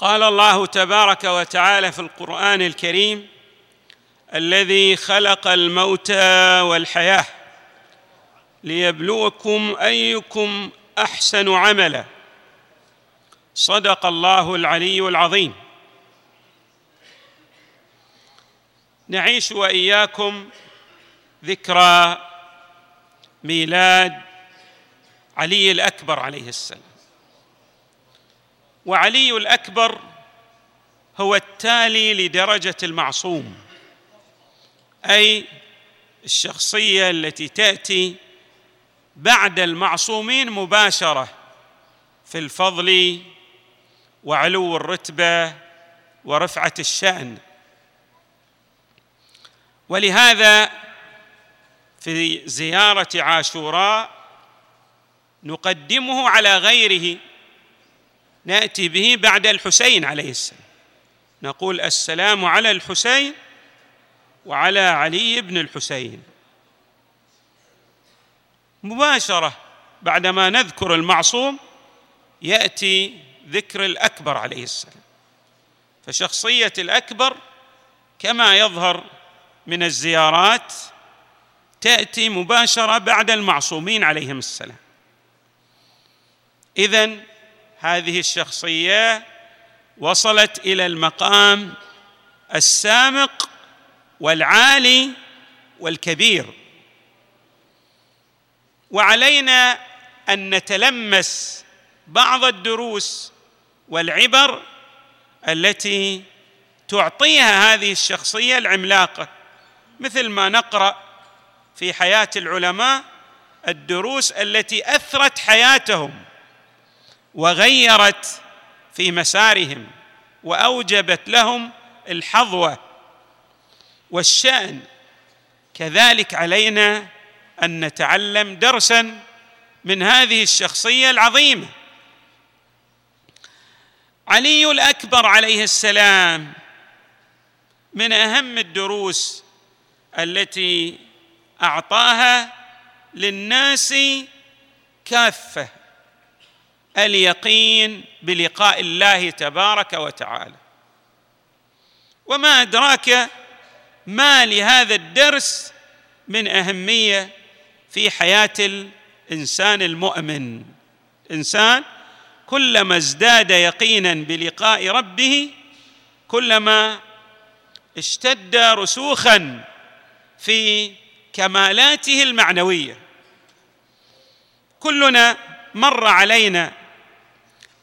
قال الله تبارك وتعالى في القرآن الكريم الذي خلق الموت والحياة ليبلوكم أيكم أحسن عملا. صدق الله العلي العظيم. نعيش وإياكم ذكرى ميلاد علي الأكبر عليه السلام. وعلي الأكبر هو التالي لدرجة المعصوم أي الشخصية التي تأتي بعد المعصومين مباشرة في الفضل وعلو الرتبة ورفعة الشأن. ولهذا في زيارة عاشوراء نقدمه على غيره نأتي به بعد الحسين عليه السلام. نقول السلام على الحسين وعلى علي بن الحسين. مباشرة بعدما نذكر المعصوم يأتي ذكر الأكبر عليه السلام. فشخصية الأكبر كما يظهر من الزيارات تأتي مباشرة بعد المعصومين عليهم السلام. اذا هذه الشخصية وصلت إلى المقام السامق والعالي والكبير. وعلينا أن نتلمس بعض الدروس والعبر التي تعطيها هذه الشخصية العملاقة مثل ما نقرأ في حياة العلماء الدروس التي أثرت حياتهم. وغيرت في مسارهم وأوجبت لهم الحظوة والشأن. كذلك علينا أن نتعلم درسا من هذه الشخصية العظيمة. علي الأكبر عليه السلام من أهم الدروس التي أعطاها للناس كافة. اليقين بلقاء الله تبارك وتعالى. وما أدراك ما لهذا الدرس من أهمية في حياة الإنسان المؤمن. انسان كلما ازداد يقينا بلقاء ربه كلما اشتد رسوخا في كمالاته المعنوية. كلنا مر علينا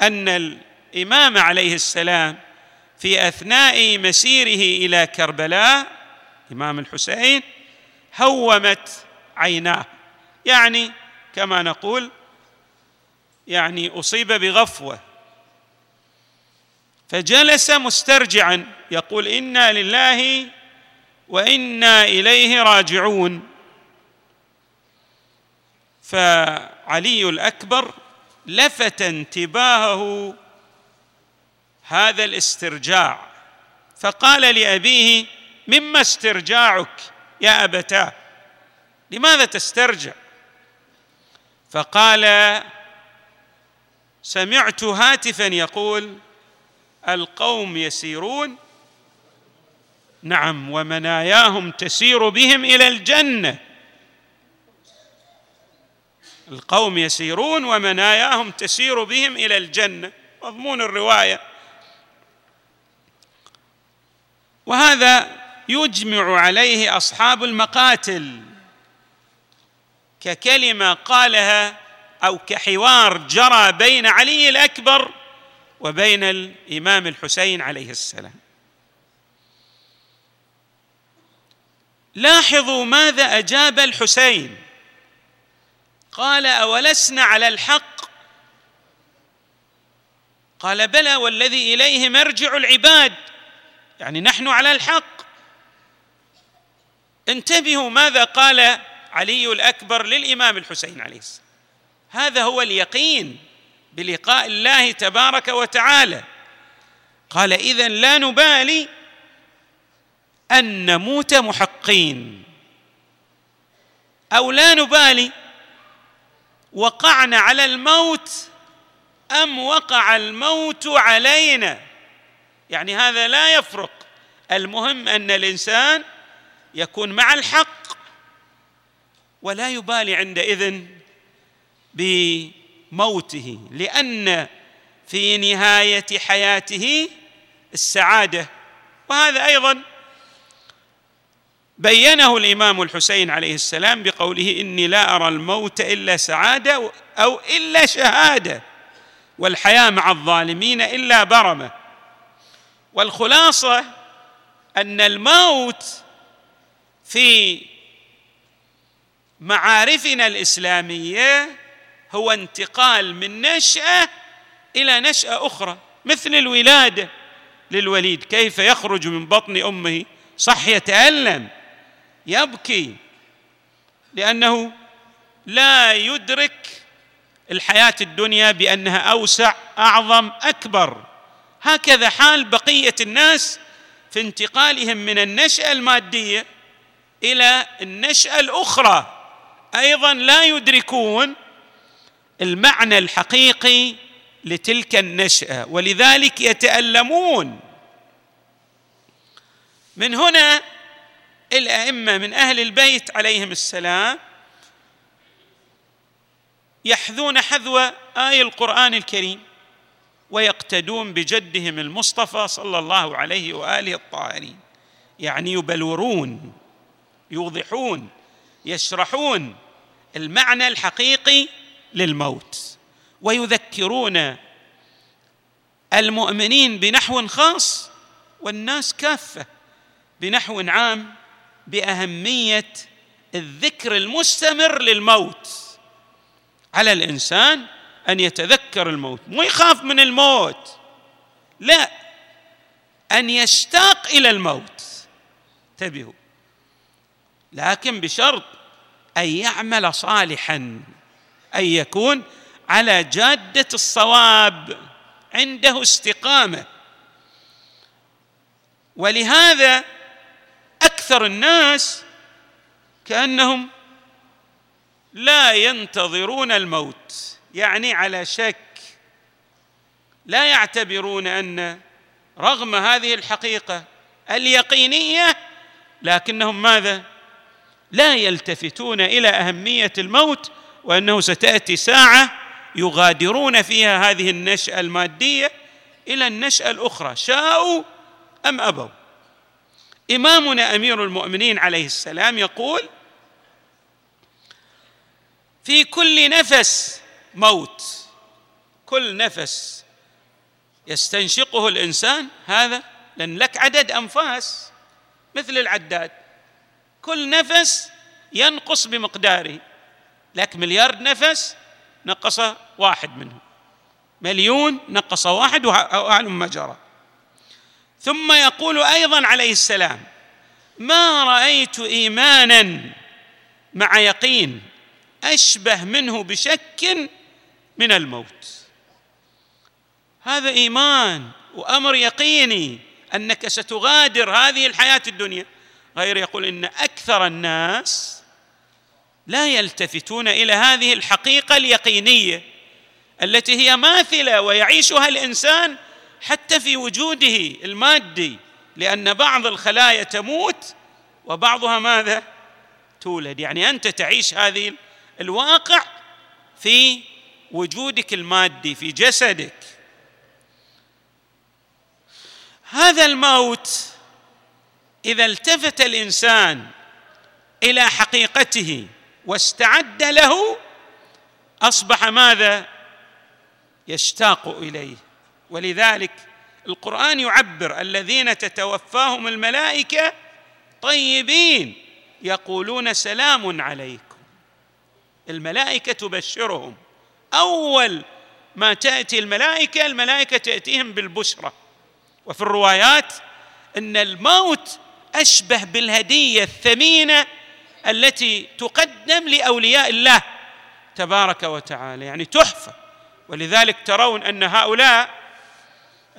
أن الإمام عليه السلام في أثناء مسيره إلى كربلاء الامام الحسين هومت عيناه. يعني كما نقول يعني أصيب بغفوة. فجلس مسترجعا يقول إنا لله وإنا إليه راجعون. فعلي الأكبر لفت انتباهه هذا الاسترجاع. فقال لأبيه مما استرجاعك يا أبتاه؟ لماذا تسترجع؟ فقال سمعت هاتفا يقول القوم يسيرون. نعم ومناياهم تسير بهم إلى الجنة. القوم يسيرون ومناياهم تسير بهم إلى الجنة. مضمون الرواية. وهذا يجمع عليه أصحاب المقاتل ككلمة قالها أو كحوار جرى بين علي الأكبر وبين الإمام الحسين عليه السلام. لاحظوا ماذا أجاب الحسين. قال أولسنا على الحق؟ قال بلى والذي إليه مرجع العباد. يعني نحن على الحق. انتبهوا ماذا قال علي الأكبر للإمام الحسين عليه السلام. هذا هو اليقين بلقاء الله تبارك وتعالى. قال اذا لا نبالي أن نموت محقين. أو لا نبالي وقعنا على الموت أم وقع الموت علينا؟ يعني هذا لا يفرق. المهم أن الإنسان يكون مع الحق ولا يبالي عندئذ بموته لأن في نهاية حياته السعادة وهذا أيضا بينه الإمام الحسين عليه السلام بقوله إني لا أرى الموت إلا سعادة أو إلا شهادة والحياة مع الظالمين إلا برمة. والخلاصة أن الموت في معارفنا الإسلامية هو انتقال من نشأة إلى نشأة أخرى مثل الولادة للوليد كيف يخرج من بطن أمه؟ صح يتألم. يبكي لأنه لا يدرك الحياة الدنيا بأنها أوسع أعظم أكبر. هكذا حال بقية الناس في انتقالهم من النشأة المادية إلى النشأة الأخرى. أيضا لا يدركون المعنى الحقيقي لتلك النشأة ولذلك يتألمون. من هنا الأئمة من أهل البيت عليهم السلام يحذون حذو اي القرآن الكريم ويقتدون بجدهم المصطفى صلى الله عليه وآله الطاهرين. يعني يبلورون يوضحون يشرحون المعنى الحقيقي للموت. ويذكرون المؤمنين بنحو خاص والناس كافة بنحو عام بأهمية الذكر المستمر للموت. على الإنسان أن يتذكر الموت مو يخاف من الموت لا أن يشتاق إلى الموت. انتبهوا لكن بشرط أن يعمل صالحا أن يكون على جادة الصواب عنده استقامة. ولهذا أكثر الناس كأنهم لا ينتظرون الموت يعني على شك لا يعتبرون أن رغم هذه الحقيقة اليقينية لكنهم ماذا؟ لا يلتفتون إلى أهمية الموت وأنه ستأتي ساعة يغادرون فيها هذه النشأة المادية إلى النشأة الأخرى شاءوا أم أبوا. إمامنا أمير المؤمنين عليه السلام يقول في كل نفس موت كل نفس يستنشقه الإنسان هذا لأن لك عدد أنفاس مثل العداد. كل نفس ينقص بمقداره لك مليار نفس نقص واحد منه مليون نقص واحد وأعلم ما جرى. ثم يقول أيضا عليه السلام ما رأيت إيمانا مع يقين أشبه منه بشك من الموت. هذا إيمان وأمر يقيني أنك ستغادر هذه الحياة الدنيا. غير يقول إن أكثر الناس لا يلتفتون إلى هذه الحقيقة اليقينية التي هي ماثلة ويعيشها الإنسان حتى في وجوده المادي لأن بعض الخلايا تموت وبعضها ماذا؟ تولد. يعني أنت تعيش هذه الواقع في وجودك المادي في جسدك. هذا الموت إذا التفت الإنسان إلى حقيقته واستعد له أصبح ماذا؟ يشتاق إليه. ولذلك القرآن يعبر الذين تتوفاهم الملائكة طيبين يقولون سلام عليكم. الملائكة تبشرهم. أول ما تأتي الملائكة الملائكة تأتيهم بالبشرى وفي الروايات أن الموت أشبه بالهدية الثمينة التي تقدم لأولياء الله تبارك وتعالى يعني تحفة. ولذلك ترون أن هؤلاء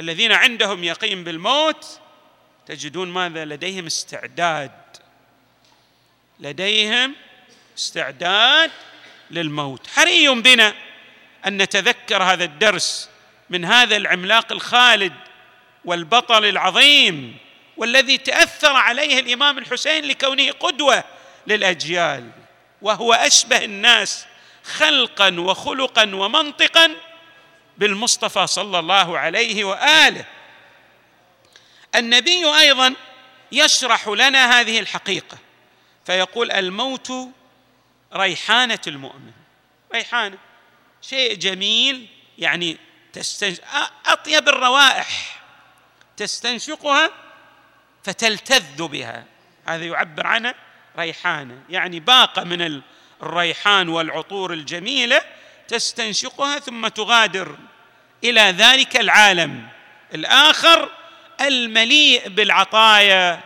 الذين عندهم يقين بالموت تجدون ماذا؟ لديهم استعداد. لديهم استعداد للموت. حري بنا أن نتذكر هذا الدرس من هذا العملاق الخالد والبطل العظيم والذي تأثر عليه الإمام الحسين لكونه قدوة للأجيال وهو أشبه الناس خلقا وخلقا ومنطقا بالمصطفى صلى الله عليه وآله. النبي أيضا يشرح لنا هذه الحقيقة فيقول الموت ريحانة المؤمن. ريحانة. شيء جميل يعني تستنش... أطيب الروائح تستنشقها فتلتذ بها. هذا يعبر عنه ريحانة يعني باقة من الريحان والعطور الجميلة تستنشقها ثم تغادر إلى ذلك العالم. الآخر المليء بالعطايا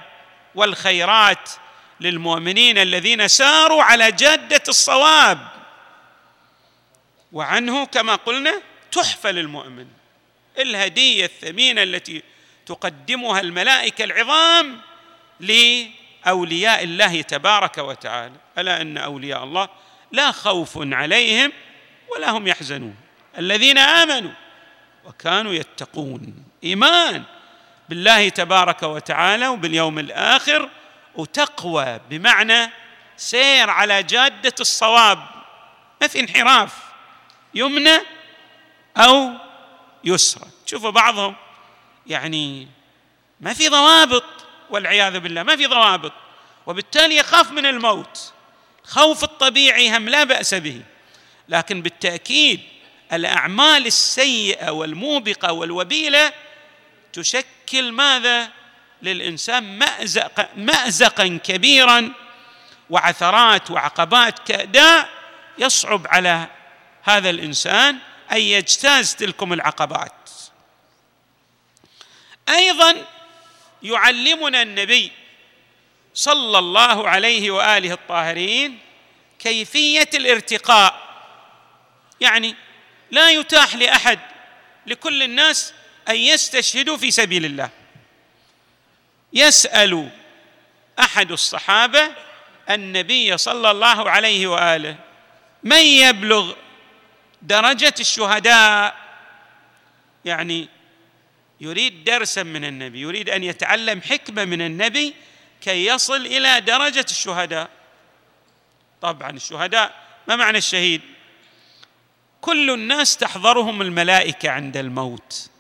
والخيرات للمؤمنين الذين ساروا على جادة الصواب. وعنه كما قلنا تحفة للمؤمن. الهدية الثمينة التي تقدمها الملائكة العظام لأولياء الله تبارك وتعالى. ألا أن أولياء الله لا خوف عليهم ولا هم يحزنون. الذين آمنوا وكانوا يتقون. إيمان بالله تبارك وتعالى وباليوم الآخر وتقوى بمعنى سير على جادة الصواب. ما في انحراف. يمنى أو يسرى. شوفوا بعضهم يعني ما في ضوابط والعياذ بالله ما في ضوابط. وبالتالي يخاف من الموت. خوف الطبيعي هم لا بأس به. لكن بالتأكيد الأعمال السيئة والموبقة والوبيلة تشكل ماذا؟ للإنسان مازق مازقا كبيرا وعثرات وعقبات كأداء يصعب على هذا الإنسان أن يجتاز تلكم العقبات. أيضا يعلمنا النبي صلى الله عليه وآله الطاهرين كيفية الارتقاء يعني لا يتاح لأحد لكل الناس أن يستشهدوا في سبيل الله. يسأل أحد الصحابة النبي صلى الله عليه وآله من يبلغ درجة الشهداء؟ يعني يريد درسا من النبي يريد أن يتعلم حكمة من النبي كي يصل إلى درجة الشهداء. طبعا الشهداء ما معنى الشهيد؟ كل الناس تحضرهم الملائكة عند الموت.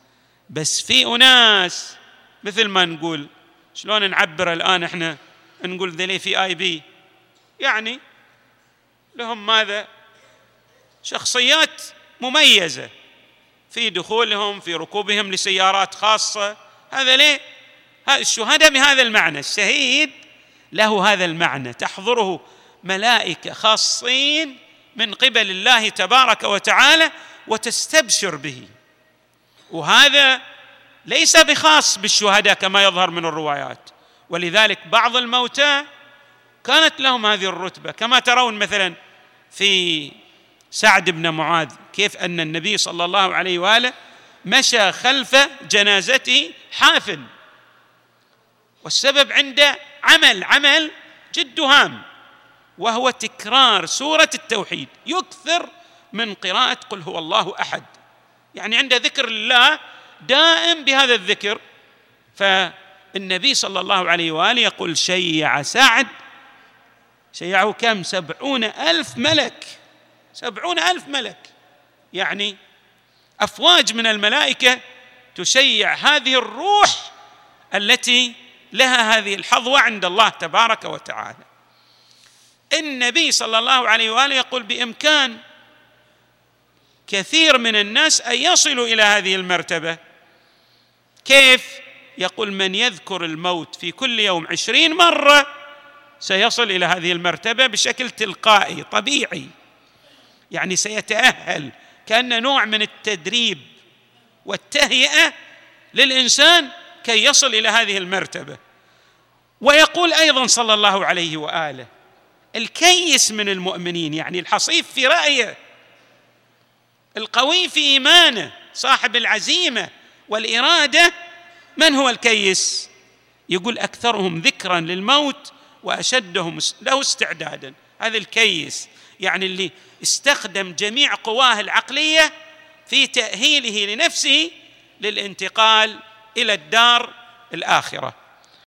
بس في أناس مثل ما نقول شلون نعبر الآن إحنا؟ نقول ذلي في آي بي. يعني لهم ماذا؟ شخصيات مميزة. في دخولهم في ركوبهم لسيارات خاصة. هذا ليه؟ الشهداء بهذا المعنى الشهيد له هذا المعنى. تحضره ملائكة خاصين من قبل الله تبارك وتعالى وتستبشر به. وهذا ليس بخاص بالشهداء كما يظهر من الروايات. ولذلك بعض الموتى كانت لهم هذه الرتبة. كما ترون مثلا في سعد بن معاذ كيف أن النبي صلى الله عليه وآله مشى خلف جنازته حافل والسبب عنده عمل عمل جد هام. وهو تكرار سورة التوحيد. يكثر من قراءة قل هو الله أحد. يعني عنده ذكر الله دائم بهذا الذكر فالنبي صلى الله عليه وآله يقول شيع سعد شيعه كم؟ سبعون ألف ملك. سبعون ألف ملك. يعني أفواج من الملائكة تشيع هذه الروح التي لها هذه الحظوة عند الله تبارك وتعالى. النبي صلى الله عليه وآله يقول بإمكان كثير من الناس أن يصلوا إلى هذه المرتبة. كيف؟ يقول من يذكر الموت في كل يوم عشرين مرة سيصل إلى هذه المرتبة بشكل تلقائي طبيعي. يعني سيتأهل كأن نوع من التدريب والتهيئة للإنسان كي يصل إلى هذه المرتبة. ويقول أيضا صلى الله عليه وآله الكيس من المؤمنين يعني الحصيف في رأيه القوي في إيمانه صاحب العزيمة والإرادة. من هو الكيس؟ يقول أكثرهم ذكرا للموت وأشدهم له استعدادا. هذا الكيس يعني اللي استخدم جميع قواه العقلية في تأهيله لنفسه للانتقال إلى الدار الآخرة.